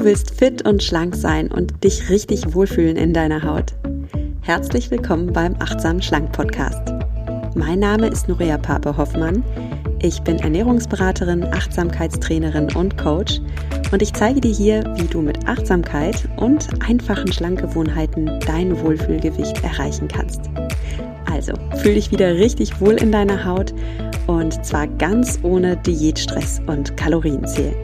Du willst fit und schlank sein und dich richtig wohlfühlen in deiner Haut. Herzlich willkommen beim Achtsam Schlank Podcast. Mein Name ist Nuria Pape Hoffmann. Ich bin Ernährungsberaterin, Achtsamkeitstrainerin und Coach und ich zeige dir hier, wie du mit Achtsamkeit und einfachen Schlankgewohnheiten dein Wohlfühlgewicht erreichen kannst. Also, fühl dich wieder richtig wohl in deiner Haut und zwar ganz ohne Diätstress und Kalorienzählen.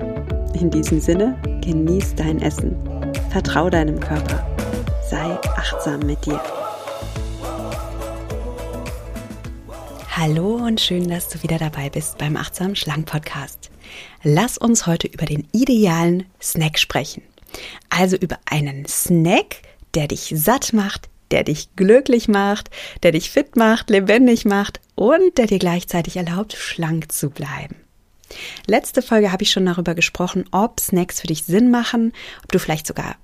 In diesem Sinne, genieß dein Essen, vertrau deinem Körper, sei achtsam mit dir. Hallo und schön, dass du wieder dabei bist beim Achtsam Schlank Podcast. Lass uns heute über den idealen Snack sprechen. Also über einen Snack, der dich satt macht, der dich glücklich macht, der dich fit macht, lebendig macht und der dir gleichzeitig erlaubt, schlank zu bleiben. Letzte Folge habe ich schon darüber gesprochen, ob Snacks für dich Sinn machen, ob du vielleicht sogar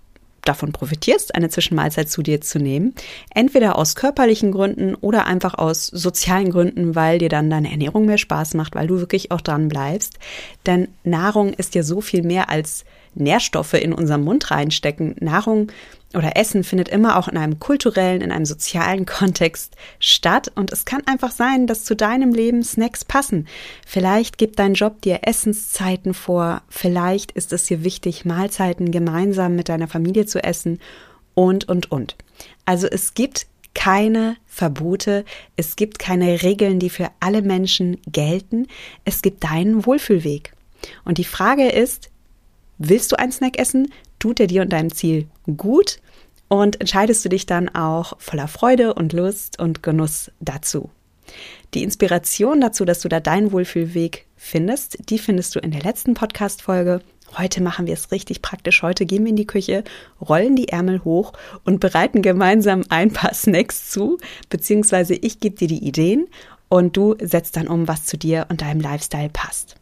davon profitierst, eine Zwischenmahlzeit zu dir zu nehmen. Entweder aus körperlichen Gründen oder einfach aus sozialen Gründen, weil dir dann deine Ernährung mehr Spaß macht, weil du wirklich auch dran bleibst. Denn Nahrung ist ja so viel mehr als Nährstoffe in unserem Mund reinstecken. Nahrung oder Essen findet immer auch in einem kulturellen, in einem sozialen Kontext statt und es kann einfach sein, dass zu deinem Leben Snacks passen. Vielleicht gibt dein Job dir Essenszeiten vor, vielleicht ist es dir wichtig, Mahlzeiten gemeinsam mit deiner Familie zu essen und, und, und. Also es gibt keine Verbote, es gibt keine Regeln, die für alle Menschen gelten, es gibt deinen Wohlfühlweg. Und die Frage ist, willst du einen Snack essen? Tut er dir und deinem Ziel gut? Und entscheidest du dich dann auch voller Freude und Lust und Genuss dazu? Die Inspiration dazu, dass du da deinen Wohlfühlweg findest, die findest du in der letzten Podcast-Folge. Heute machen wir es richtig praktisch. Heute gehen wir in die Küche, rollen die Ärmel hoch und bereiten gemeinsam ein paar Snacks zu, beziehungsweise ich gebe dir die Ideen und du setzt dann um, was zu dir und deinem Lifestyle passt.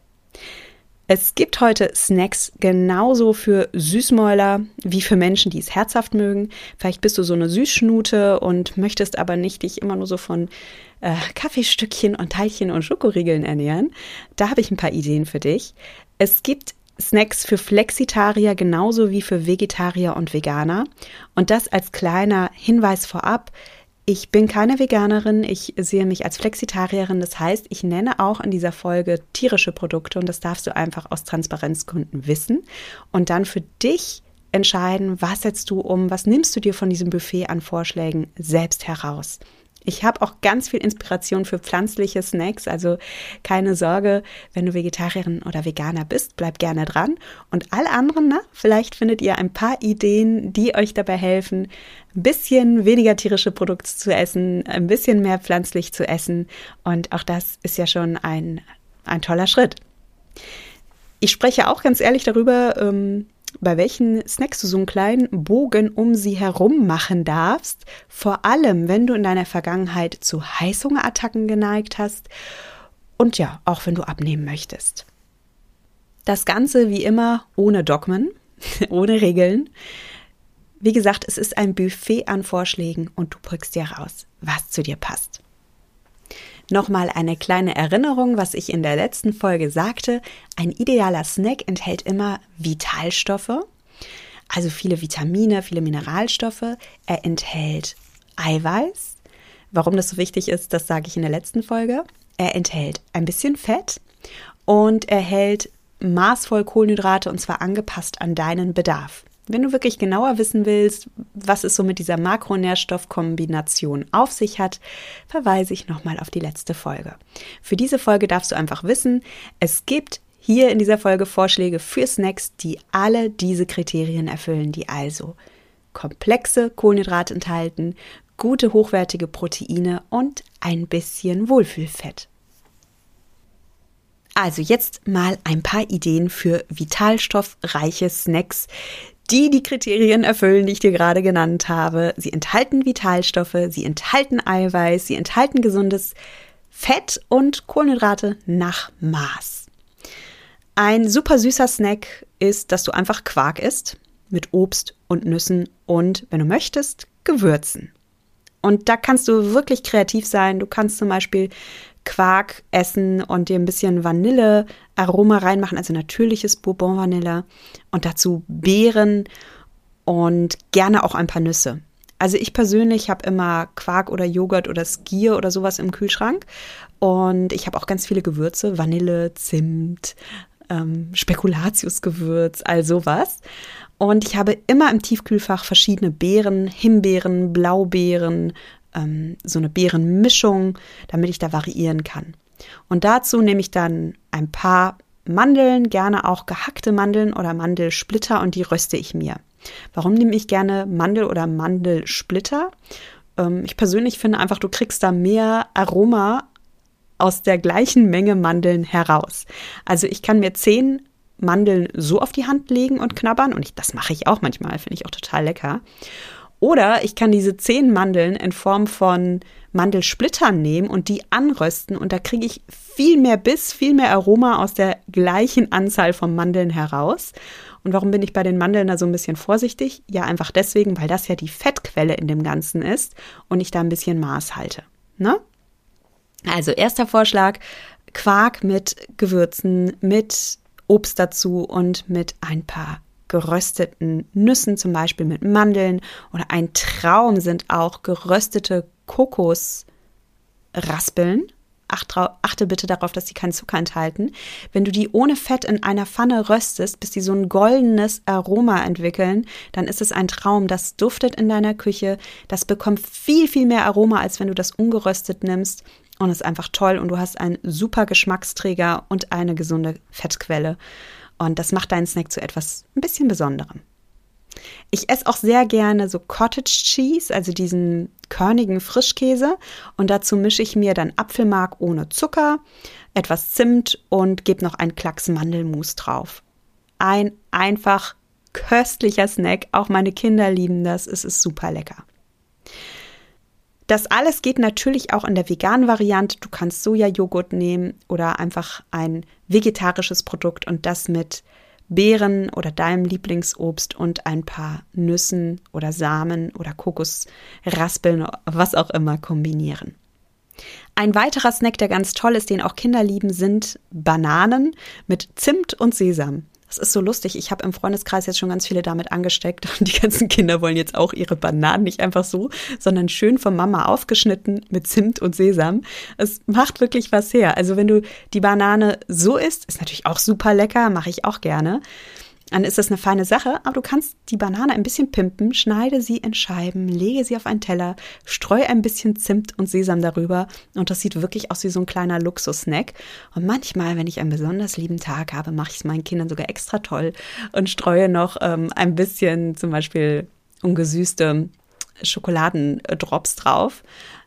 Es gibt heute Snacks genauso für Süßmäuler wie für Menschen, die es herzhaft mögen. Vielleicht bist du so eine Süßschnute und möchtest aber nicht dich immer nur so von äh, Kaffeestückchen und Teilchen und Schokoriegeln ernähren. Da habe ich ein paar Ideen für dich. Es gibt Snacks für Flexitarier genauso wie für Vegetarier und Veganer. Und das als kleiner Hinweis vorab. Ich bin keine Veganerin, ich sehe mich als Flexitarierin. Das heißt, ich nenne auch in dieser Folge tierische Produkte und das darfst du einfach aus Transparenzgründen wissen und dann für dich entscheiden, was setzt du um, was nimmst du dir von diesem Buffet an Vorschlägen selbst heraus. Ich habe auch ganz viel Inspiration für pflanzliche Snacks, also keine Sorge, wenn du Vegetarierin oder Veganer bist, bleib gerne dran. Und alle anderen, na, vielleicht findet ihr ein paar Ideen, die euch dabei helfen, ein bisschen weniger tierische Produkte zu essen, ein bisschen mehr pflanzlich zu essen. Und auch das ist ja schon ein, ein toller Schritt. Ich spreche auch ganz ehrlich darüber, ähm, bei welchen Snacks du so einen kleinen Bogen um sie herum machen darfst, vor allem wenn du in deiner Vergangenheit zu Heißhungerattacken geneigt hast und ja, auch wenn du abnehmen möchtest. Das Ganze wie immer ohne Dogmen, ohne Regeln. Wie gesagt, es ist ein Buffet an Vorschlägen und du brückst dir raus, was zu dir passt. Nochmal eine kleine Erinnerung, was ich in der letzten Folge sagte. Ein idealer Snack enthält immer Vitalstoffe, also viele Vitamine, viele Mineralstoffe. Er enthält Eiweiß. Warum das so wichtig ist, das sage ich in der letzten Folge. Er enthält ein bisschen Fett und er hält maßvoll Kohlenhydrate und zwar angepasst an deinen Bedarf. Wenn du wirklich genauer wissen willst, was es so mit dieser Makronährstoffkombination auf sich hat, verweise ich nochmal auf die letzte Folge. Für diese Folge darfst du einfach wissen, es gibt hier in dieser Folge Vorschläge für Snacks, die alle diese Kriterien erfüllen, die also komplexe Kohlenhydrate enthalten, gute hochwertige Proteine und ein bisschen Wohlfühlfett. Also jetzt mal ein paar Ideen für vitalstoffreiche Snacks, die die Kriterien erfüllen, die ich dir gerade genannt habe. Sie enthalten Vitalstoffe, sie enthalten Eiweiß, sie enthalten gesundes Fett und Kohlenhydrate nach Maß. Ein super süßer Snack ist, dass du einfach Quark isst mit Obst und Nüssen und, wenn du möchtest, Gewürzen. Und da kannst du wirklich kreativ sein. Du kannst zum Beispiel Quark essen und dir ein bisschen Vanille-Aroma reinmachen, also natürliches Bourbon-Vanille und dazu Beeren und gerne auch ein paar Nüsse. Also ich persönlich habe immer Quark oder Joghurt oder Skier oder sowas im Kühlschrank und ich habe auch ganz viele Gewürze, Vanille, Zimt, ähm, Spekulatiusgewürz, all sowas. Und ich habe immer im Tiefkühlfach verschiedene Beeren, Himbeeren, Blaubeeren, ähm, so eine Beerenmischung, damit ich da variieren kann. Und dazu nehme ich dann ein paar Mandeln, gerne auch gehackte Mandeln oder Mandelsplitter und die röste ich mir. Warum nehme ich gerne Mandel oder Mandelsplitter? Ähm, ich persönlich finde einfach, du kriegst da mehr Aroma aus der gleichen Menge Mandeln heraus. Also ich kann mir zehn Mandeln so auf die Hand legen und knabbern und ich, das mache ich auch manchmal, finde ich auch total lecker. Oder ich kann diese zehn Mandeln in Form von Mandelsplittern nehmen und die anrösten und da kriege ich viel mehr Biss, viel mehr Aroma aus der gleichen Anzahl von Mandeln heraus. Und warum bin ich bei den Mandeln da so ein bisschen vorsichtig? Ja, einfach deswegen, weil das ja die Fettquelle in dem Ganzen ist und ich da ein bisschen Maß halte. Ne? Also erster Vorschlag, Quark mit Gewürzen, mit Obst dazu und mit ein paar gerösteten Nüssen, zum Beispiel mit Mandeln. Oder ein Traum sind auch geröstete Kokosraspeln. Achte bitte darauf, dass sie keinen Zucker enthalten. Wenn du die ohne Fett in einer Pfanne röstest, bis sie so ein goldenes Aroma entwickeln, dann ist es ein Traum. Das duftet in deiner Küche. Das bekommt viel, viel mehr Aroma, als wenn du das ungeröstet nimmst. Und ist einfach toll. Und du hast einen super Geschmacksträger und eine gesunde Fettquelle. Und das macht deinen Snack zu etwas ein bisschen Besonderem. Ich esse auch sehr gerne so Cottage Cheese, also diesen körnigen Frischkäse. Und dazu mische ich mir dann Apfelmark ohne Zucker, etwas Zimt und gebe noch einen Klacks Mandelmus drauf. Ein einfach köstlicher Snack. Auch meine Kinder lieben das. Es ist super lecker. Das alles geht natürlich auch in der veganen Variante. Du kannst Sojajoghurt nehmen oder einfach ein vegetarisches Produkt und das mit Beeren oder deinem Lieblingsobst und ein paar Nüssen oder Samen oder Kokosraspeln, was auch immer kombinieren. Ein weiterer Snack, der ganz toll ist, den auch Kinder lieben, sind Bananen mit Zimt und Sesam. Das ist so lustig. Ich habe im Freundeskreis jetzt schon ganz viele damit angesteckt und die ganzen Kinder wollen jetzt auch ihre Bananen nicht einfach so, sondern schön von Mama aufgeschnitten mit Zimt und Sesam. Es macht wirklich was her. Also wenn du die Banane so isst, ist natürlich auch super lecker, mache ich auch gerne dann ist das eine feine Sache, aber du kannst die Banane ein bisschen pimpen, schneide sie in Scheiben, lege sie auf einen Teller, streue ein bisschen Zimt und Sesam darüber und das sieht wirklich aus wie so ein kleiner Luxus-Snack. Und manchmal, wenn ich einen besonders lieben Tag habe, mache ich es meinen Kindern sogar extra toll und streue noch ähm, ein bisschen zum Beispiel ungesüßte Schokoladendrops drauf,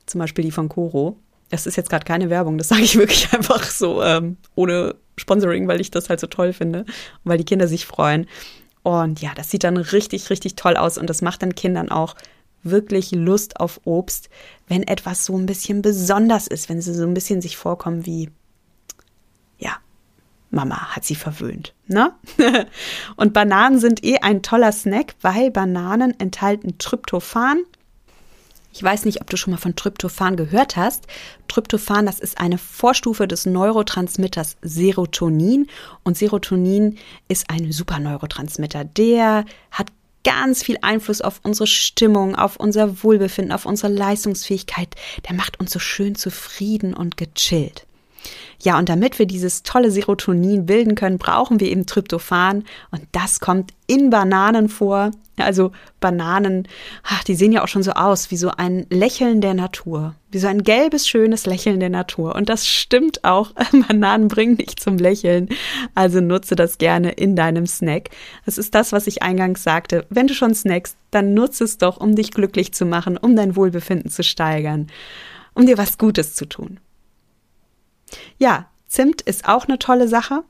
zum Beispiel die von Koro. Das ist jetzt gerade keine Werbung, das sage ich wirklich einfach so ähm, ohne Sponsoring, weil ich das halt so toll finde und weil die Kinder sich freuen. Und ja, das sieht dann richtig, richtig toll aus und das macht dann Kindern auch wirklich Lust auf Obst, wenn etwas so ein bisschen besonders ist, wenn sie so ein bisschen sich vorkommen wie, ja, Mama hat sie verwöhnt, ne? und Bananen sind eh ein toller Snack, weil Bananen enthalten Tryptophan. Ich weiß nicht, ob du schon mal von Tryptophan gehört hast. Tryptophan, das ist eine Vorstufe des Neurotransmitters Serotonin. Und Serotonin ist ein super Neurotransmitter. Der hat ganz viel Einfluss auf unsere Stimmung, auf unser Wohlbefinden, auf unsere Leistungsfähigkeit. Der macht uns so schön zufrieden und gechillt. Ja, und damit wir dieses tolle Serotonin bilden können, brauchen wir eben Tryptophan und das kommt in Bananen vor. Also Bananen, ach, die sehen ja auch schon so aus wie so ein Lächeln der Natur, wie so ein gelbes, schönes Lächeln der Natur. Und das stimmt auch. Bananen bringen dich zum Lächeln. Also nutze das gerne in deinem Snack. Das ist das, was ich eingangs sagte. Wenn du schon snackst, dann nutze es doch, um dich glücklich zu machen, um dein Wohlbefinden zu steigern, um dir was Gutes zu tun. Ja, Zimt ist auch eine tolle Sache.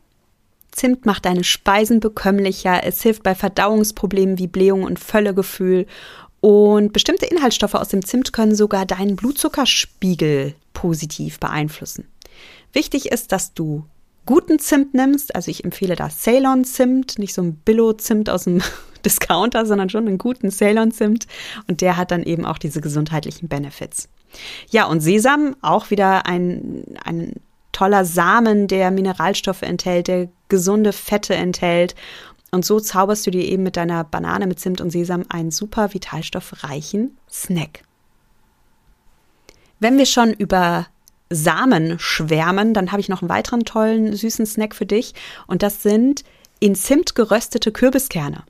Zimt macht deine Speisen bekömmlicher, es hilft bei Verdauungsproblemen wie Blähung und Völlegefühl und bestimmte Inhaltsstoffe aus dem Zimt können sogar deinen Blutzuckerspiegel positiv beeinflussen. Wichtig ist, dass du guten Zimt nimmst, also ich empfehle da Ceylon Zimt, nicht so ein Billo Zimt aus dem Discounter, sondern schon einen guten Ceylon Zimt und der hat dann eben auch diese gesundheitlichen Benefits. Ja, und Sesam, auch wieder ein, ein toller Samen, der Mineralstoffe enthält, der gesunde Fette enthält. Und so zauberst du dir eben mit deiner Banane mit Zimt und Sesam einen super vitalstoffreichen Snack. Wenn wir schon über Samen schwärmen, dann habe ich noch einen weiteren tollen süßen Snack für dich und das sind in Zimt geröstete Kürbiskerne.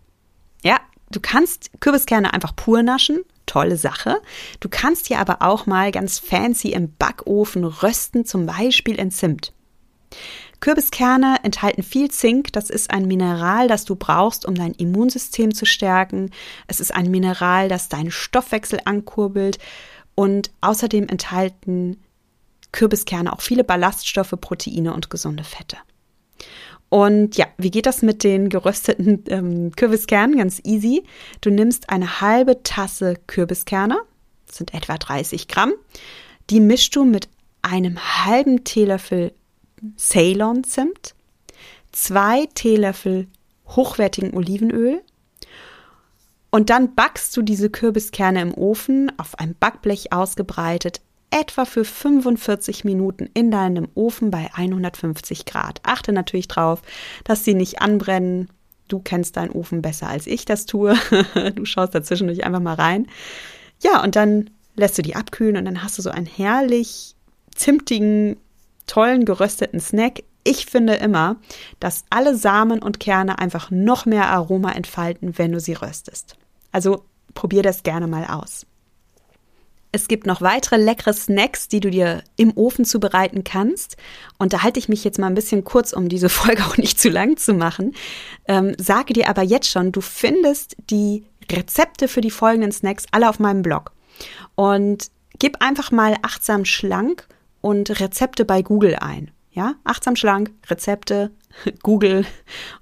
Ja, du kannst Kürbiskerne einfach pur naschen, tolle Sache. Du kannst die aber auch mal ganz fancy im Backofen rösten, zum Beispiel in Zimt. Kürbiskerne enthalten viel Zink. Das ist ein Mineral, das du brauchst, um dein Immunsystem zu stärken. Es ist ein Mineral, das deinen Stoffwechsel ankurbelt. Und außerdem enthalten Kürbiskerne auch viele Ballaststoffe, Proteine und gesunde Fette. Und ja, wie geht das mit den gerösteten ähm, Kürbiskernen? Ganz easy. Du nimmst eine halbe Tasse Kürbiskerne, das sind etwa 30 Gramm. Die mischst du mit einem halben Teelöffel Ceylon-Zimt, zwei Teelöffel hochwertigen Olivenöl und dann backst du diese Kürbiskerne im Ofen auf einem Backblech ausgebreitet etwa für 45 Minuten in deinem Ofen bei 150 Grad. Achte natürlich drauf, dass sie nicht anbrennen. Du kennst deinen Ofen besser als ich das tue. du schaust dazwischen durch einfach mal rein. Ja, und dann lässt du die abkühlen und dann hast du so einen herrlich zimtigen, tollen gerösteten Snack. Ich finde immer, dass alle Samen und Kerne einfach noch mehr Aroma entfalten, wenn du sie röstest. Also probier das gerne mal aus. Es gibt noch weitere leckere Snacks, die du dir im Ofen zubereiten kannst. Und da halte ich mich jetzt mal ein bisschen kurz, um diese Folge auch nicht zu lang zu machen. Ähm, sage dir aber jetzt schon, du findest die Rezepte für die folgenden Snacks alle auf meinem Blog. Und gib einfach mal achtsam schlank und Rezepte bei Google ein. Ja, achtsam schlank, Rezepte, Google.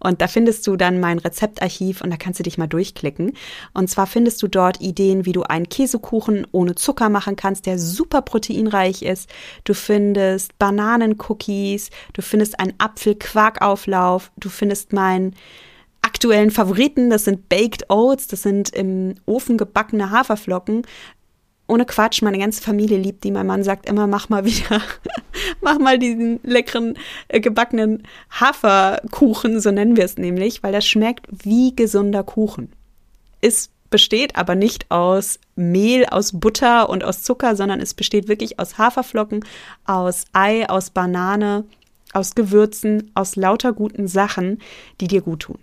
Und da findest du dann mein Rezeptarchiv und da kannst du dich mal durchklicken. Und zwar findest du dort Ideen, wie du einen Käsekuchen ohne Zucker machen kannst, der super proteinreich ist. Du findest Bananencookies, du findest einen Apfelquarkauflauf, du findest meinen aktuellen Favoriten, das sind Baked Oats, das sind im Ofen gebackene Haferflocken ohne Quatsch, meine ganze Familie liebt die. Mein Mann sagt immer, mach mal wieder, mach mal diesen leckeren äh, gebackenen Haferkuchen, so nennen wir es nämlich, weil das schmeckt wie gesunder Kuchen. Es besteht aber nicht aus Mehl, aus Butter und aus Zucker, sondern es besteht wirklich aus Haferflocken, aus Ei, aus Banane, aus Gewürzen, aus lauter guten Sachen, die dir gut tun.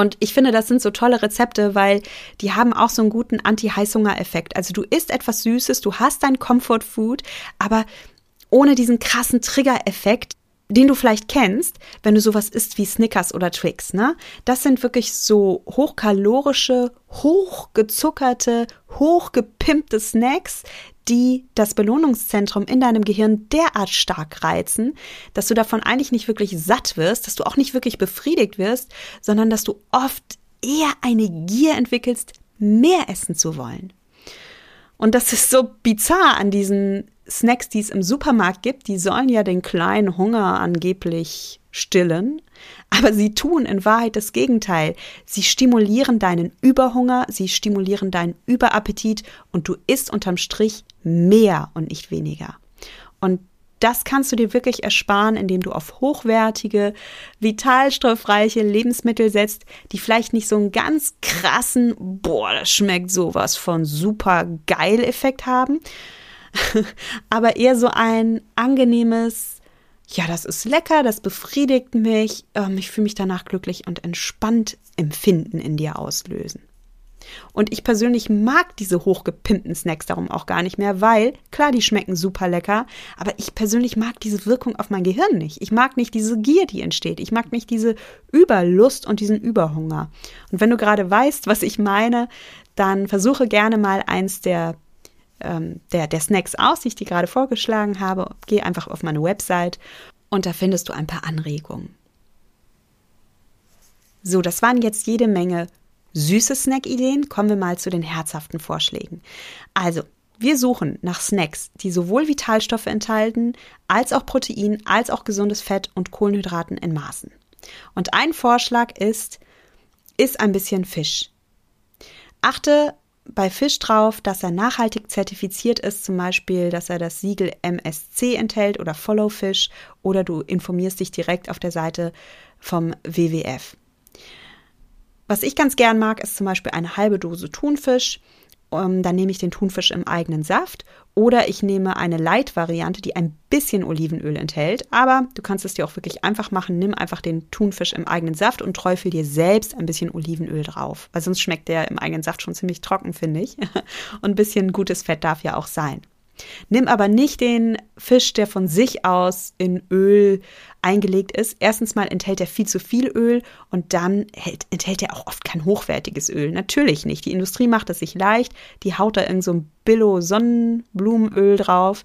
Und ich finde, das sind so tolle Rezepte, weil die haben auch so einen guten Anti-Heißhunger-Effekt. Also du isst etwas Süßes, du hast dein Comfort Food, aber ohne diesen krassen Trigger-Effekt, den du vielleicht kennst, wenn du sowas isst wie Snickers oder Twix, ne? Das sind wirklich so hochkalorische, hochgezuckerte, hochgepimpte Snacks, die das Belohnungszentrum in deinem Gehirn derart stark reizen, dass du davon eigentlich nicht wirklich satt wirst, dass du auch nicht wirklich befriedigt wirst, sondern dass du oft eher eine Gier entwickelst, mehr essen zu wollen. Und das ist so bizarr an diesen Snacks, die es im Supermarkt gibt. Die sollen ja den kleinen Hunger angeblich stillen, aber sie tun in Wahrheit das Gegenteil. Sie stimulieren deinen Überhunger, sie stimulieren deinen Überappetit und du isst unterm Strich mehr und nicht weniger. Und das kannst du dir wirklich ersparen, indem du auf hochwertige, vitalstoffreiche Lebensmittel setzt, die vielleicht nicht so einen ganz krassen, boah, das schmeckt sowas von super geil Effekt haben, aber eher so ein angenehmes, ja, das ist lecker, das befriedigt mich, ähm, ich fühle mich danach glücklich und entspannt Empfinden in dir auslösen. Und ich persönlich mag diese hochgepimpten Snacks darum auch gar nicht mehr, weil, klar, die schmecken super lecker, aber ich persönlich mag diese Wirkung auf mein Gehirn nicht. Ich mag nicht diese Gier, die entsteht. Ich mag nicht diese Überlust und diesen Überhunger. Und wenn du gerade weißt, was ich meine, dann versuche gerne mal eins der ähm, der, der Snacks aus, die ich dir gerade vorgeschlagen habe. Geh einfach auf meine Website und da findest du ein paar Anregungen. So, das waren jetzt jede Menge süße Snack-Ideen. Kommen wir mal zu den herzhaften Vorschlägen. Also, wir suchen nach Snacks, die sowohl Vitalstoffe enthalten, als auch Protein, als auch gesundes Fett und Kohlenhydraten in Maßen. Und ein Vorschlag ist, iss ein bisschen Fisch. Achte bei Fisch drauf, dass er nachhaltig zertifiziert ist, zum Beispiel, dass er das Siegel MSC enthält oder Follow Fish, oder du informierst dich direkt auf der Seite vom WWF. Was ich ganz gern mag, ist zum Beispiel eine halbe Dose Thunfisch ähm, dann nehme ich den Thunfisch im eigenen Saft oder ich nehme eine Light-Variante, die ein bisschen Olivenöl enthält. Aber du kannst es dir auch wirklich einfach machen. Nimm einfach den Thunfisch im eigenen Saft und träufel dir selbst ein bisschen Olivenöl drauf. Weil sonst schmeckt der im eigenen Saft schon ziemlich trocken, finde ich. Und ein bisschen gutes Fett darf ja auch sein. Nimm aber nicht den Fisch, der von sich aus in Öl eingelegt ist. Erstens mal enthält er viel zu viel Öl und dann enthält er auch oft kein hochwertiges Öl. Natürlich nicht. Die Industrie macht es sich leicht. Die haut da irgend so ein Billo-Sonnenblumenöl drauf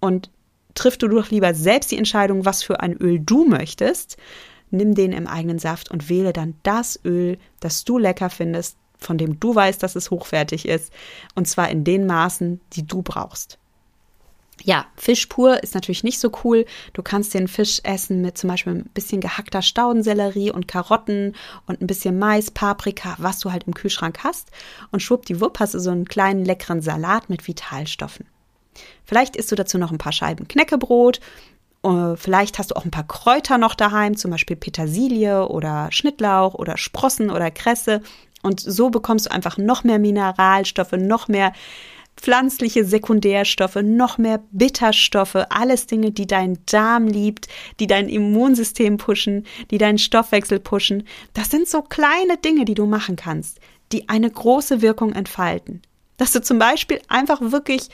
und triff du doch lieber selbst die Entscheidung, was für ein Öl du möchtest. Nimm den im eigenen Saft und wähle dann das Öl, das du lecker findest, von dem du weißt, dass es hochwertig ist, und zwar in den Maßen, die du brauchst. Ja, Fisch pur ist natürlich nicht so cool. Du kannst den Fisch essen mit zum Beispiel ein bisschen gehackter Staudensellerie und Karotten und ein bisschen Mais, Paprika, was du halt im Kühlschrank hast. Und schwuppdiwupp hast du so einen kleinen leckeren Salat mit Vitalstoffen. Vielleicht isst du dazu noch ein paar Scheiben Knäckebrot. Äh, vielleicht hast du auch ein paar Kräuter noch daheim, zum Beispiel Petersilie oder Schnittlauch oder Sprossen oder Kresse. Und so bekommst du einfach noch mehr Mineralstoffe, noch mehr pflanzliche Sekundärstoffe, noch mehr Bitterstoffe, alles Dinge, die dein Darm liebt, die dein Immunsystem pushen, die deinen Stoffwechsel pushen. Das sind so kleine Dinge, die du machen kannst, die eine große Wirkung entfalten. Dass du zum Beispiel einfach wirklich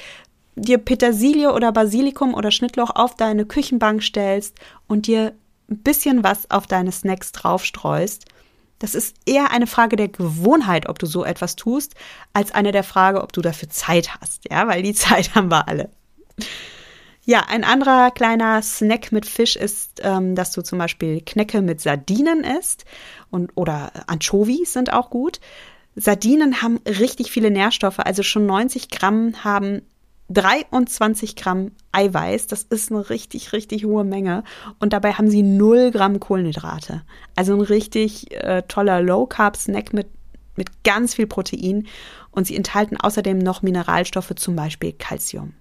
dir Petersilie oder Basilikum oder Schnittlauch auf deine Küchenbank stellst und dir ein bisschen was auf deine Snacks draufstreust das ist eher eine Frage der Gewohnheit, ob du so etwas tust, als eine der Frage, ob du dafür Zeit hast. Ja, weil die Zeit haben wir alle. Ja, ein anderer kleiner Snack mit Fisch ist, ähm, dass du zum Beispiel Knecke mit Sardinen isst und oder Anchovies sind auch gut. Sardinen haben richtig viele Nährstoffe, also schon 90 Gramm haben 23 Gramm Eiweiß, das ist eine richtig, richtig hohe Menge. Und dabei haben sie 0 Gramm Kohlenhydrate. Also ein richtig äh, toller Low-Carb-Snack mit, mit ganz viel Protein. Und sie enthalten außerdem noch Mineralstoffe, zum Beispiel Calcium.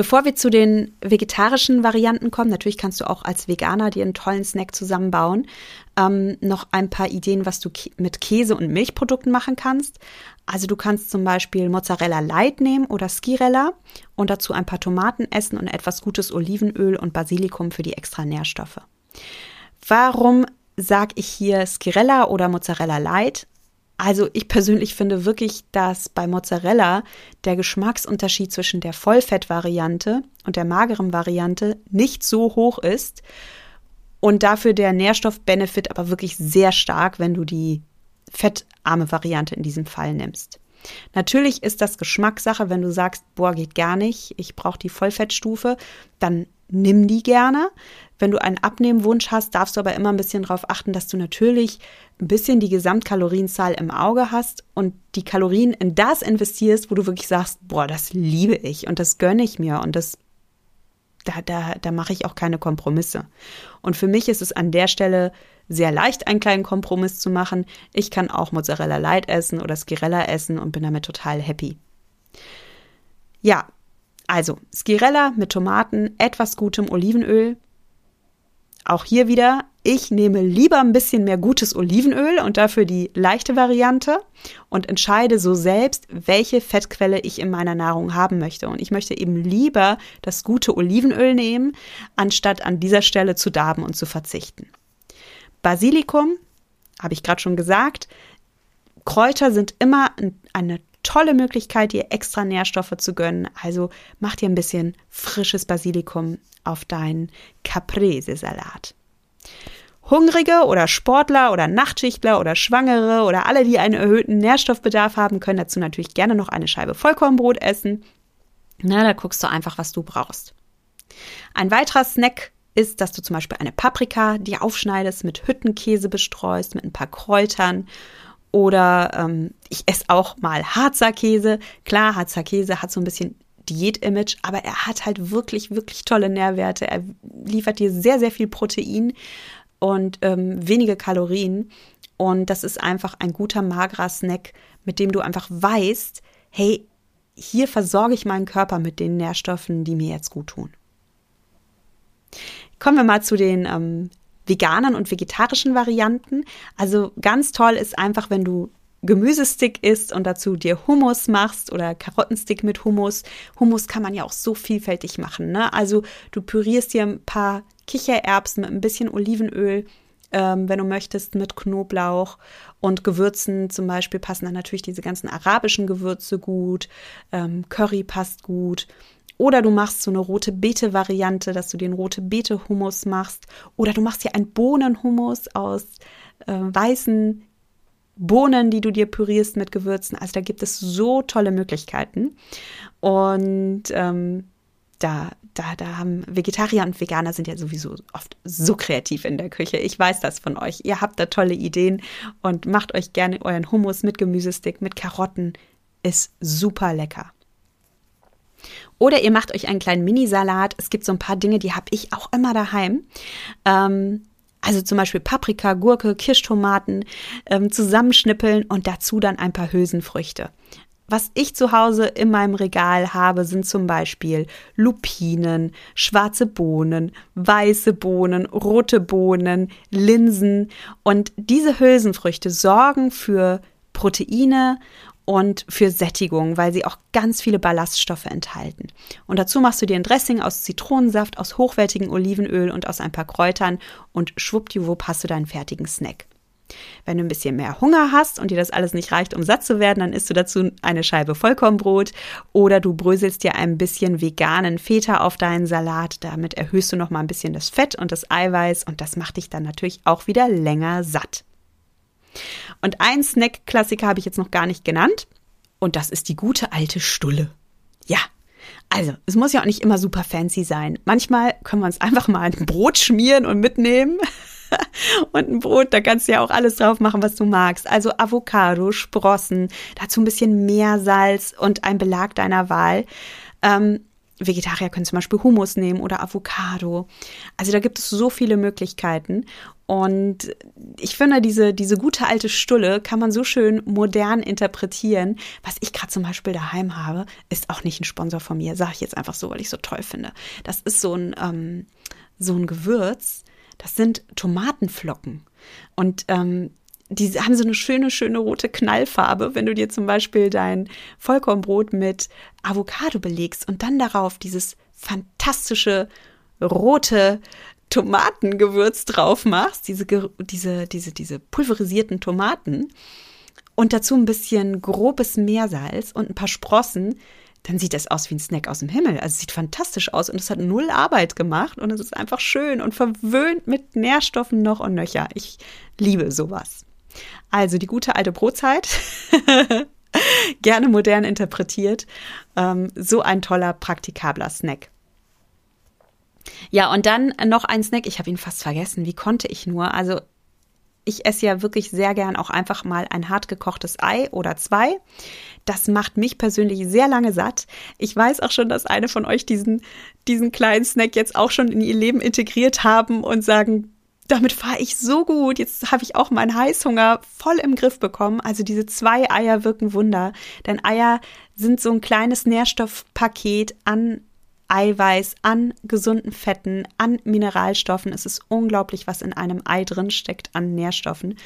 Bevor wir zu den vegetarischen Varianten kommen, natürlich kannst du auch als Veganer dir einen tollen Snack zusammenbauen. Ähm, noch ein paar Ideen, was du mit Käse und Milchprodukten machen kannst. Also du kannst zum Beispiel Mozzarella Light nehmen oder Skirella und dazu ein paar Tomaten essen und etwas gutes Olivenöl und Basilikum für die extra Nährstoffe. Warum sage ich hier Skirella oder Mozzarella Light? Also ich persönlich finde wirklich, dass bei Mozzarella der Geschmacksunterschied zwischen der Vollfettvariante und der mageren Variante nicht so hoch ist und dafür der Nährstoffbenefit aber wirklich sehr stark, wenn du die fettarme Variante in diesem Fall nimmst. Natürlich ist das Geschmackssache, wenn du sagst, boah, geht gar nicht, ich brauche die Vollfettstufe, dann nimm die gerne. Wenn du einen Abnehmwunsch hast, darfst du aber immer ein bisschen darauf achten, dass du natürlich ein bisschen die Gesamtkalorienzahl im Auge hast und die Kalorien in das investierst, wo du wirklich sagst, boah, das liebe ich und das gönne ich mir und das da, da, da mache ich auch keine Kompromisse. Und für mich ist es an der Stelle sehr leicht, einen kleinen Kompromiss zu machen. Ich kann auch Mozzarella Light essen oder Skirella essen und bin damit total happy. Ja, also Skirella mit Tomaten, etwas gutem Olivenöl. Auch hier wieder, ich nehme lieber ein bisschen mehr gutes Olivenöl und dafür die leichte Variante und entscheide so selbst, welche Fettquelle ich in meiner Nahrung haben möchte. Und ich möchte eben lieber das gute Olivenöl nehmen, anstatt an dieser Stelle zu darben und zu verzichten. Basilikum, habe ich gerade schon gesagt, Kräuter sind immer eine tolle Möglichkeit, dir extra Nährstoffe zu gönnen. Also mach dir ein bisschen frisches Basilikum auf deinen Caprese-Salat. Hungrige oder Sportler oder Nachtschichtler oder Schwangere oder alle, die einen erhöhten Nährstoffbedarf haben, können dazu natürlich gerne noch eine Scheibe Vollkornbrot essen. Na, da guckst du einfach, was du brauchst. Ein weiterer Snack ist, dass du zum Beispiel eine Paprika, die aufschneidest, mit Hüttenkäse bestreust, mit ein paar Kräutern oder ähm, ich esse auch mal Harzer Käse. Klar, Harzer Käse hat so ein bisschen Diät-Image, aber er hat halt wirklich, wirklich tolle Nährwerte. Er liefert dir sehr, sehr viel Protein und ähm, wenige Kalorien. Und das ist einfach ein guter, magerer Snack mit dem du einfach weißt, hey, hier versorge ich meinen Körper mit den Nährstoffen, die mir jetzt gut tun. Kommen wir mal zu den ähm, veganen und vegetarischen Varianten. Also ganz toll ist einfach, wenn du Gemüsestick isst und dazu dir Hummus machst oder Karottenstick mit Hummus. Hummus kann man ja auch so vielfältig machen. Ne? Also du pürierst dir ein paar Kichererbsen mit ein bisschen Olivenöl, ähm, wenn du möchtest, mit Knoblauch und Gewürzen. Zum Beispiel passen dann natürlich diese ganzen arabischen Gewürze gut. Ähm, Curry passt gut. Oder du machst so eine rote Beete-Variante, dass du den rote Beete-Hummus machst. Oder du machst hier einen Bohnenhummus aus äh, weißen Bohnen, die du dir pürierst mit Gewürzen. Also da gibt es so tolle Möglichkeiten. Und ähm, da, da, da haben Vegetarier und Veganer sind ja sowieso oft so kreativ in der Küche. Ich weiß das von euch. Ihr habt da tolle Ideen und macht euch gerne euren Hummus mit Gemüsestick, mit Karotten. Ist super lecker. Oder ihr macht euch einen kleinen Minisalat. Es gibt so ein paar Dinge, die habe ich auch immer daheim. Ähm, also zum Beispiel Paprika, Gurke, Kirschtomaten ähm, zusammenschnippeln und dazu dann ein paar Hülsenfrüchte. Was ich zu Hause in meinem Regal habe, sind zum Beispiel Lupinen, schwarze Bohnen, weiße Bohnen, rote Bohnen, Linsen. Und diese Hülsenfrüchte sorgen für Proteine und für Sättigung, weil sie auch ganz viele Ballaststoffe enthalten. Und dazu machst du dir ein Dressing aus Zitronensaft, aus hochwertigem Olivenöl und aus ein paar Kräutern und schwuppdiwupp hast du deinen fertigen Snack. Wenn du ein bisschen mehr Hunger hast und dir das alles nicht reicht, um satt zu werden, dann isst du dazu eine Scheibe Vollkornbrot oder du bröselst dir ein bisschen veganen Feta auf deinen Salat. Damit erhöhst du noch mal ein bisschen das Fett und das Eiweiß und das macht dich dann natürlich auch wieder länger satt. Und ein Snack-Klassiker habe ich jetzt noch gar nicht genannt. Und das ist die gute alte Stulle. Ja. Also, es muss ja auch nicht immer super fancy sein. Manchmal können wir uns einfach mal ein Brot schmieren und mitnehmen. und ein Brot, da kannst du ja auch alles drauf machen, was du magst. Also Avocado, Sprossen, dazu ein bisschen Meersalz und ein Belag deiner Wahl. Ähm, Vegetarier können zum Beispiel Hummus nehmen oder Avocado. Also da gibt es so viele Möglichkeiten. Und ich finde, diese, diese gute alte Stulle kann man so schön modern interpretieren. Was ich gerade zum Beispiel daheim habe, ist auch nicht ein Sponsor von mir, sage ich jetzt einfach so, weil ich so toll finde. Das ist so ein, ähm, so ein Gewürz. Das sind Tomatenflocken. Und ähm, die haben so eine schöne, schöne rote Knallfarbe, wenn du dir zum Beispiel dein Vollkornbrot mit Avocado belegst und dann darauf dieses fantastische rote Tomatengewürz drauf machst, diese, diese, diese, diese pulverisierten Tomaten und dazu ein bisschen grobes Meersalz und ein paar Sprossen, dann sieht das aus wie ein Snack aus dem Himmel. Also es sieht fantastisch aus und es hat null Arbeit gemacht und es ist einfach schön und verwöhnt mit Nährstoffen noch und nöcher. Ich liebe sowas. Also die gute alte Brotzeit, gerne modern interpretiert, ähm, so ein toller, praktikabler Snack. Ja, und dann noch ein Snack, ich habe ihn fast vergessen, wie konnte ich nur? Also ich esse ja wirklich sehr gern auch einfach mal ein hart gekochtes Ei oder zwei. Das macht mich persönlich sehr lange satt. Ich weiß auch schon, dass eine von euch diesen, diesen kleinen Snack jetzt auch schon in ihr Leben integriert haben und sagen, damit fahre ich so gut. Jetzt habe ich auch meinen Heißhunger voll im Griff bekommen. Also diese zwei Eier wirken Wunder. Denn Eier sind so ein kleines Nährstoffpaket an Eiweiß, an gesunden Fetten, an Mineralstoffen. Es ist unglaublich, was in einem Ei drin steckt an Nährstoffen.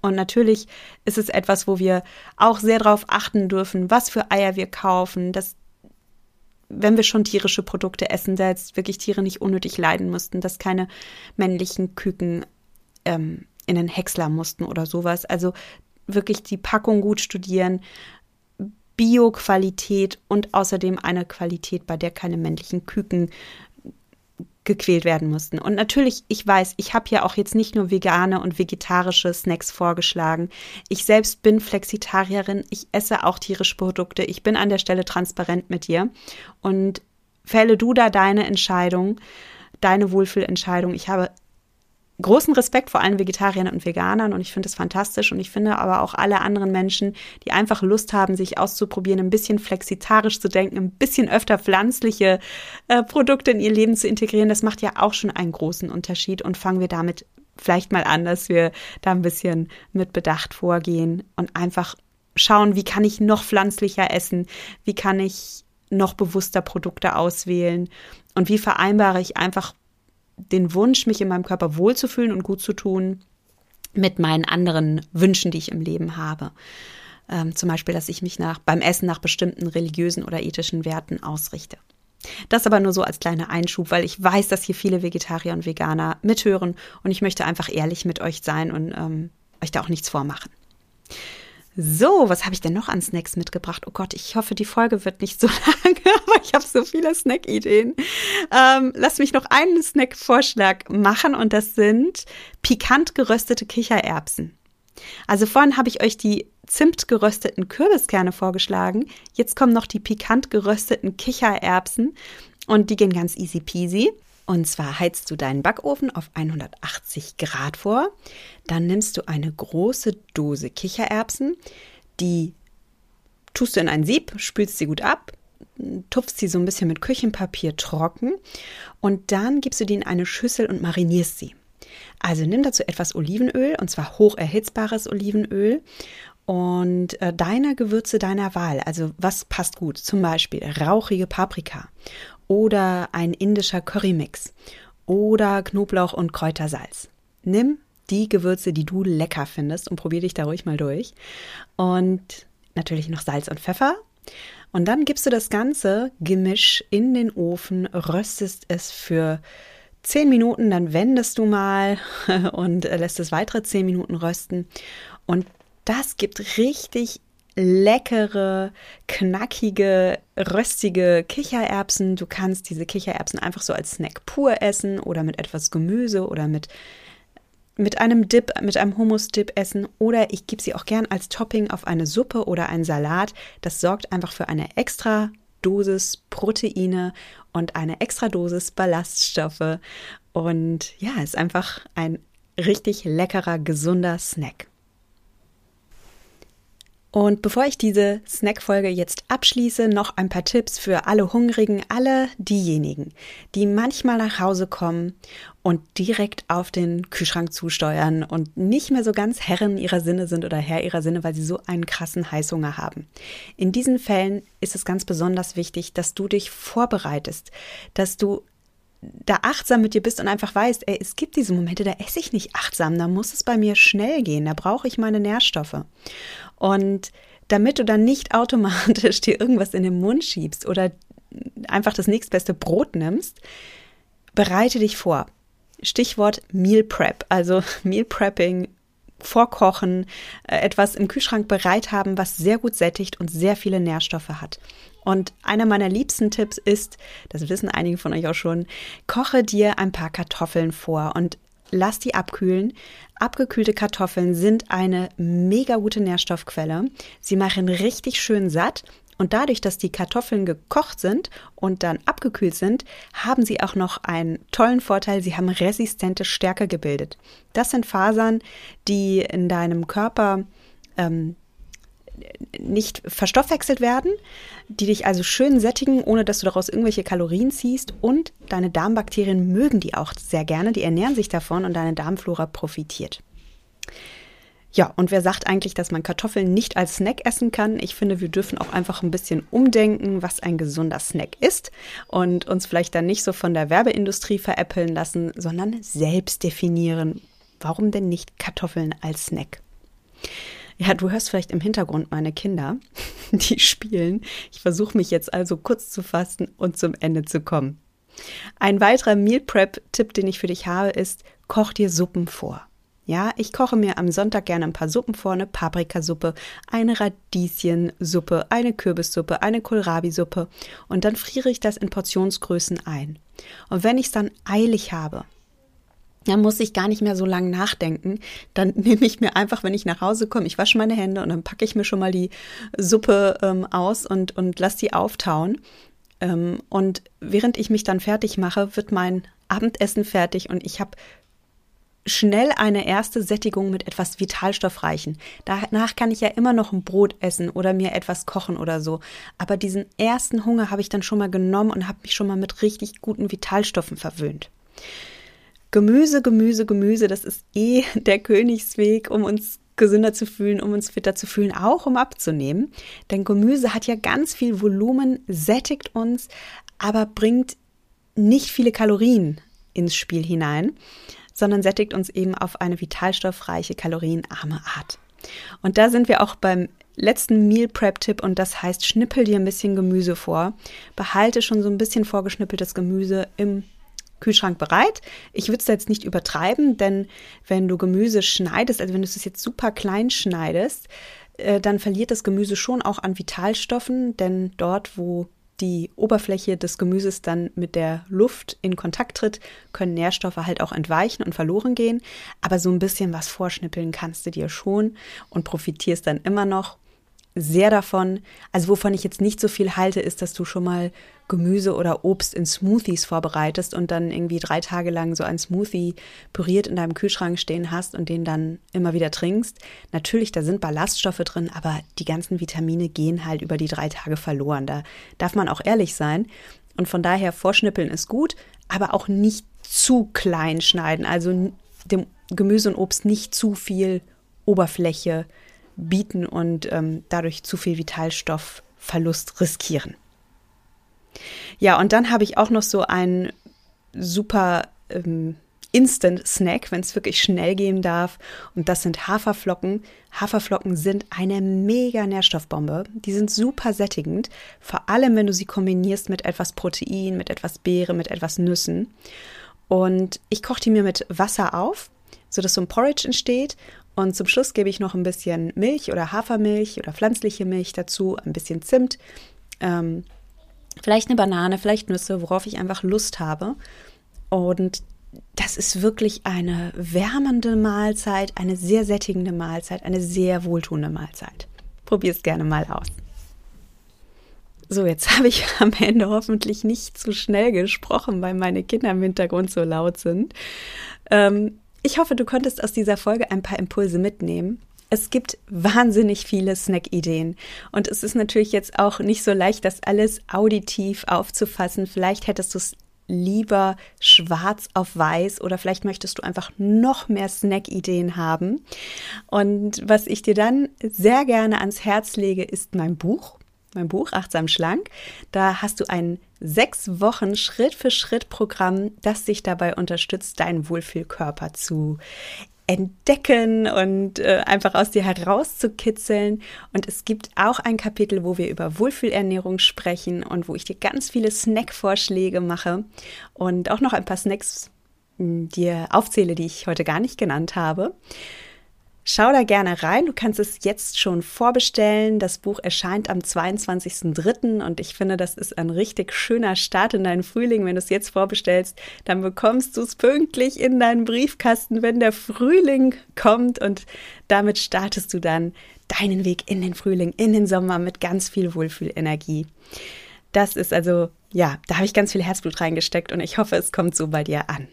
Und natürlich ist es etwas, wo wir auch sehr darauf achten dürfen, was für Eier wir kaufen, dass wenn wir schon tierische Produkte essen, da jetzt wirklich Tiere nicht unnötig leiden mussten, dass keine männlichen Küken ähm, in den Häcksler mussten oder sowas. Also wirklich die Packung gut studieren, Bio-Qualität und außerdem eine Qualität, bei der keine männlichen Küken gequält werden mussten. Und natürlich, ich weiß, ich habe ja auch jetzt nicht nur vegane und vegetarische Snacks vorgeschlagen. Ich selbst bin Flexitarierin, ich esse auch tierische Produkte. Ich bin an der Stelle transparent mit dir und fälle du da deine Entscheidung, deine Wohlfühlentscheidung. Ich habe großen Respekt vor allen Vegetariern und Veganern und ich finde es fantastisch. Und ich finde aber auch alle anderen Menschen, die einfach Lust haben, sich auszuprobieren, ein bisschen flexitarisch zu denken, ein bisschen öfter pflanzliche äh, Produkte in ihr Leben zu integrieren, das macht ja auch schon einen großen Unterschied. Und fangen wir damit vielleicht mal an, dass wir da ein bisschen mit Bedacht vorgehen und einfach schauen, wie kann ich noch pflanzlicher essen, wie kann ich noch bewusster Produkte auswählen? Und wie vereinbare ich einfach den Wunsch, mich in meinem Körper wohlzufühlen und gut zu tun, mit meinen anderen Wünschen, die ich im Leben habe. Ähm, zum Beispiel, dass ich mich nach, beim Essen nach bestimmten religiösen oder ethischen Werten ausrichte. Das aber nur so als kleiner Einschub, weil ich weiß, dass hier viele Vegetarier und Veganer mithören und ich möchte einfach ehrlich mit euch sein und ähm, euch da auch nichts vormachen. So, was habe ich denn noch an Snacks mitgebracht? Oh Gott, ich hoffe, die Folge wird nicht so lange, aber ich habe so viele Snack-Ideen. Ähm, lass mich noch einen Snack-Vorschlag machen und das sind pikant geröstete Kichererbsen. Also vorhin habe ich euch die zimtgerösteten Kürbiskerne vorgeschlagen. Jetzt kommen noch die pikant gerösteten Kichererbsen und die gehen ganz easy peasy. Und zwar heizt du deinen Backofen auf 180 Grad vor. Dann nimmst du eine große Dose Kichererbsen, die tust du in ein Sieb, spülst sie gut ab, tupfst sie so ein bisschen mit Küchenpapier trocken und dann gibst du die in eine Schüssel und marinierst sie. Also nimm dazu etwas Olivenöl und zwar hoch erhitzbares Olivenöl und äh, deine Gewürze deiner Wahl. Also was passt gut? Zum Beispiel rauchige Paprika oder ein indischer Currymix oder Knoblauch und Kräutersalz. Nimm die Gewürze, die du lecker findest und probier dich da ruhig mal durch. Und natürlich noch Salz und Pfeffer. Und dann gibst du das ganze Gemisch in den Ofen, röstest es für 10 Minuten, dann wendest du mal und lässt es weitere 10 Minuten rösten. Und das gibt richtig leckere, knackige, röstige Kichererbsen. Du kannst diese Kichererbsen einfach so als Snack pur essen oder mit etwas Gemüse oder mit mit einem Dip, mit einem Hummus-Dip essen oder ich gebe sie auch gern als Topping auf eine Suppe oder einen Salat. Das sorgt einfach für eine extra Dosis Proteine und eine extra Dosis Ballaststoffe. Und ja, ist einfach ein richtig leckerer, gesunder Snack. Und bevor ich diese Snack-Folge jetzt abschließe, noch ein paar Tipps für alle Hungrigen, alle diejenigen, die manchmal nach Hause kommen und direkt auf den Kühlschrank zusteuern und nicht mehr so ganz Herren ihrer Sinne sind oder Herr ihrer Sinne, weil sie so einen krassen Heißhunger haben. In diesen Fällen ist es ganz besonders wichtig, dass du dich vorbereitest, dass du da achtsam mit dir bist und einfach weißt, ey, es gibt diese Momente, da esse ich nicht achtsam, da muss es bei mir schnell gehen, da brauche ich meine Nährstoffe. Und damit du dann nicht automatisch dir irgendwas in den Mund schiebst oder einfach das nächstbeste Brot nimmst, bereite dich vor. Stichwort Meal Prep, also Meal Prepping, vorkochen, äh, etwas im Kühlschrank bereit haben, was sehr gut sättigt und sehr viele Nährstoffe hat. Und einer meiner liebsten Tipps ist, das wissen einige von euch auch schon, koche dir ein paar Kartoffeln vor und lass die abkühlen. Abgekühlte Kartoffeln sind eine mega gute Nährstoffquelle. Sie machen richtig schön satt und dadurch, dass die Kartoffeln gekocht sind und dann abgekühlt sind, haben sie auch noch einen tollen Vorteil. Sie haben resistente Stärke gebildet. Das sind Fasern, die in deinem Körper ähm, nicht verstoffwechselt werden, die dich also schön sättigen, ohne dass du daraus irgendwelche Kalorien ziehst. Und deine Darmbakterien mögen die auch sehr gerne, die ernähren sich davon und deine Darmflora profitiert. Ja, und wer sagt eigentlich, dass man Kartoffeln nicht als Snack essen kann? Ich finde, wir dürfen auch einfach ein bisschen umdenken, was ein gesunder Snack ist und uns vielleicht dann nicht so von der Werbeindustrie veräppeln lassen, sondern selbst definieren. Warum denn nicht Kartoffeln als Snack? Ja, du hörst vielleicht im Hintergrund meine Kinder, die spielen. Ich versuche mich jetzt also kurz zu fassen und zum Ende zu kommen. Ein weiterer Meal Prep-Tipp, den ich für dich habe, ist, koch dir Suppen vor. Ja, ich koche mir am Sonntag gerne ein paar Suppen vor, eine Paprikasuppe, eine Radieschensuppe, eine Kürbissuppe, eine Kohlrabi-Suppe und dann friere ich das in Portionsgrößen ein. Und wenn ich es dann eilig habe, dann muss ich gar nicht mehr so lange nachdenken. Dann nehme ich mir einfach, wenn ich nach Hause komme, ich wasche meine Hände und dann packe ich mir schon mal die Suppe ähm, aus und, und lasse die auftauen. Ähm, und während ich mich dann fertig mache, wird mein Abendessen fertig und ich habe schnell eine erste Sättigung mit etwas Vitalstoffreichen. Danach kann ich ja immer noch ein Brot essen oder mir etwas kochen oder so. Aber diesen ersten Hunger habe ich dann schon mal genommen und habe mich schon mal mit richtig guten Vitalstoffen verwöhnt. Gemüse, Gemüse, Gemüse, das ist eh der Königsweg, um uns gesünder zu fühlen, um uns fitter zu fühlen, auch um abzunehmen. Denn Gemüse hat ja ganz viel Volumen, sättigt uns, aber bringt nicht viele Kalorien ins Spiel hinein, sondern sättigt uns eben auf eine vitalstoffreiche, kalorienarme Art. Und da sind wir auch beim letzten Meal Prep Tipp und das heißt, schnippel dir ein bisschen Gemüse vor. Behalte schon so ein bisschen vorgeschnippeltes Gemüse im Kühlschrank bereit. Ich würde es jetzt nicht übertreiben, denn wenn du Gemüse schneidest, also wenn du es jetzt super klein schneidest, äh, dann verliert das Gemüse schon auch an Vitalstoffen, denn dort, wo die Oberfläche des Gemüses dann mit der Luft in Kontakt tritt, können Nährstoffe halt auch entweichen und verloren gehen. Aber so ein bisschen was vorschnippeln kannst du dir schon und profitierst dann immer noch sehr davon. Also wovon ich jetzt nicht so viel halte, ist, dass du schon mal Gemüse oder Obst in Smoothies vorbereitest und dann irgendwie drei Tage lang so ein Smoothie püriert in deinem Kühlschrank stehen hast und den dann immer wieder trinkst. Natürlich, da sind Ballaststoffe drin, aber die ganzen Vitamine gehen halt über die drei Tage verloren. Da darf man auch ehrlich sein. Und von daher vorschnippeln ist gut, aber auch nicht zu klein schneiden. Also dem Gemüse und Obst nicht zu viel Oberfläche bieten und ähm, dadurch zu viel Vitalstoffverlust riskieren. Ja, und dann habe ich auch noch so einen super ähm, Instant-Snack, wenn es wirklich schnell gehen darf. Und das sind Haferflocken. Haferflocken sind eine mega Nährstoffbombe. Die sind super sättigend, vor allem wenn du sie kombinierst mit etwas Protein, mit etwas Beere, mit etwas Nüssen. Und ich koche die mir mit Wasser auf, sodass so ein Porridge entsteht. Und zum Schluss gebe ich noch ein bisschen Milch oder Hafermilch oder pflanzliche Milch dazu, ein bisschen Zimt, ähm, vielleicht eine Banane, vielleicht Nüsse, worauf ich einfach Lust habe. Und das ist wirklich eine wärmende Mahlzeit, eine sehr sättigende Mahlzeit, eine sehr wohltuende Mahlzeit. Probier es gerne mal aus. So, jetzt habe ich am Ende hoffentlich nicht zu schnell gesprochen, weil meine Kinder im Hintergrund so laut sind. Ähm, ich hoffe, du konntest aus dieser Folge ein paar Impulse mitnehmen. Es gibt wahnsinnig viele Snack-Ideen. Und es ist natürlich jetzt auch nicht so leicht, das alles auditiv aufzufassen. Vielleicht hättest du es lieber schwarz auf weiß oder vielleicht möchtest du einfach noch mehr Snack-Ideen haben. Und was ich dir dann sehr gerne ans Herz lege, ist mein Buch mein Buch Achtsam Schlank. Da hast du ein sechs Wochen Schritt für Schritt Programm, das dich dabei unterstützt, deinen Wohlfühlkörper zu entdecken und äh, einfach aus dir herauszukitzeln. Und es gibt auch ein Kapitel, wo wir über Wohlfühlernährung sprechen und wo ich dir ganz viele Snackvorschläge mache und auch noch ein paar Snacks hm, dir aufzähle, die ich heute gar nicht genannt habe. Schau da gerne rein. Du kannst es jetzt schon vorbestellen. Das Buch erscheint am 22.03. und ich finde, das ist ein richtig schöner Start in deinen Frühling. Wenn du es jetzt vorbestellst, dann bekommst du es pünktlich in deinen Briefkasten, wenn der Frühling kommt und damit startest du dann deinen Weg in den Frühling, in den Sommer mit ganz viel Wohlfühlenergie. Das ist also, ja, da habe ich ganz viel Herzblut reingesteckt und ich hoffe, es kommt so bei dir an.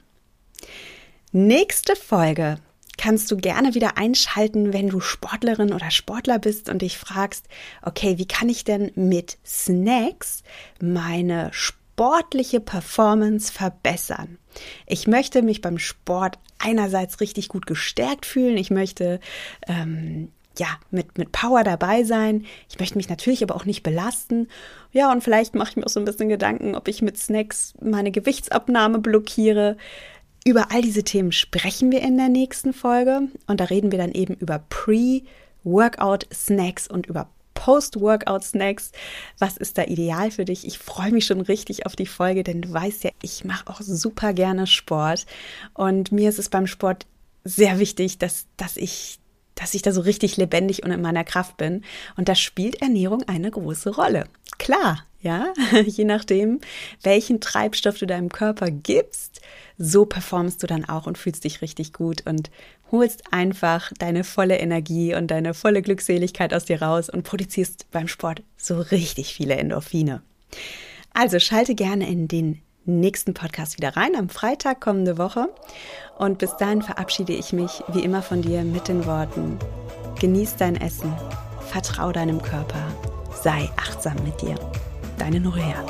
Nächste Folge kannst du gerne wieder einschalten, wenn du Sportlerin oder Sportler bist und dich fragst, okay, wie kann ich denn mit Snacks meine sportliche Performance verbessern? Ich möchte mich beim Sport einerseits richtig gut gestärkt fühlen. Ich möchte ähm, ja, mit, mit Power dabei sein. Ich möchte mich natürlich aber auch nicht belasten. Ja, und vielleicht mache ich mir auch so ein bisschen Gedanken, ob ich mit Snacks meine Gewichtsabnahme blockiere. Über all diese Themen sprechen wir in der nächsten Folge und da reden wir dann eben über Pre-Workout-Snacks und über Post-Workout-Snacks. Was ist da ideal für dich? Ich freue mich schon richtig auf die Folge, denn du weißt ja, ich mache auch super gerne Sport und mir ist es beim Sport sehr wichtig, dass, dass ich dass ich da so richtig lebendig und in meiner Kraft bin. Und da spielt Ernährung eine große Rolle. Klar, ja, je nachdem, welchen Treibstoff du deinem Körper gibst, so performst du dann auch und fühlst dich richtig gut und holst einfach deine volle Energie und deine volle Glückseligkeit aus dir raus und produzierst beim Sport so richtig viele Endorphine. Also schalte gerne in den nächsten Podcast wieder rein am Freitag kommende Woche. Und bis dahin verabschiede ich mich wie immer von dir mit den Worten: Genieß dein Essen, vertrau deinem Körper, sei achtsam mit dir. Deine Norea.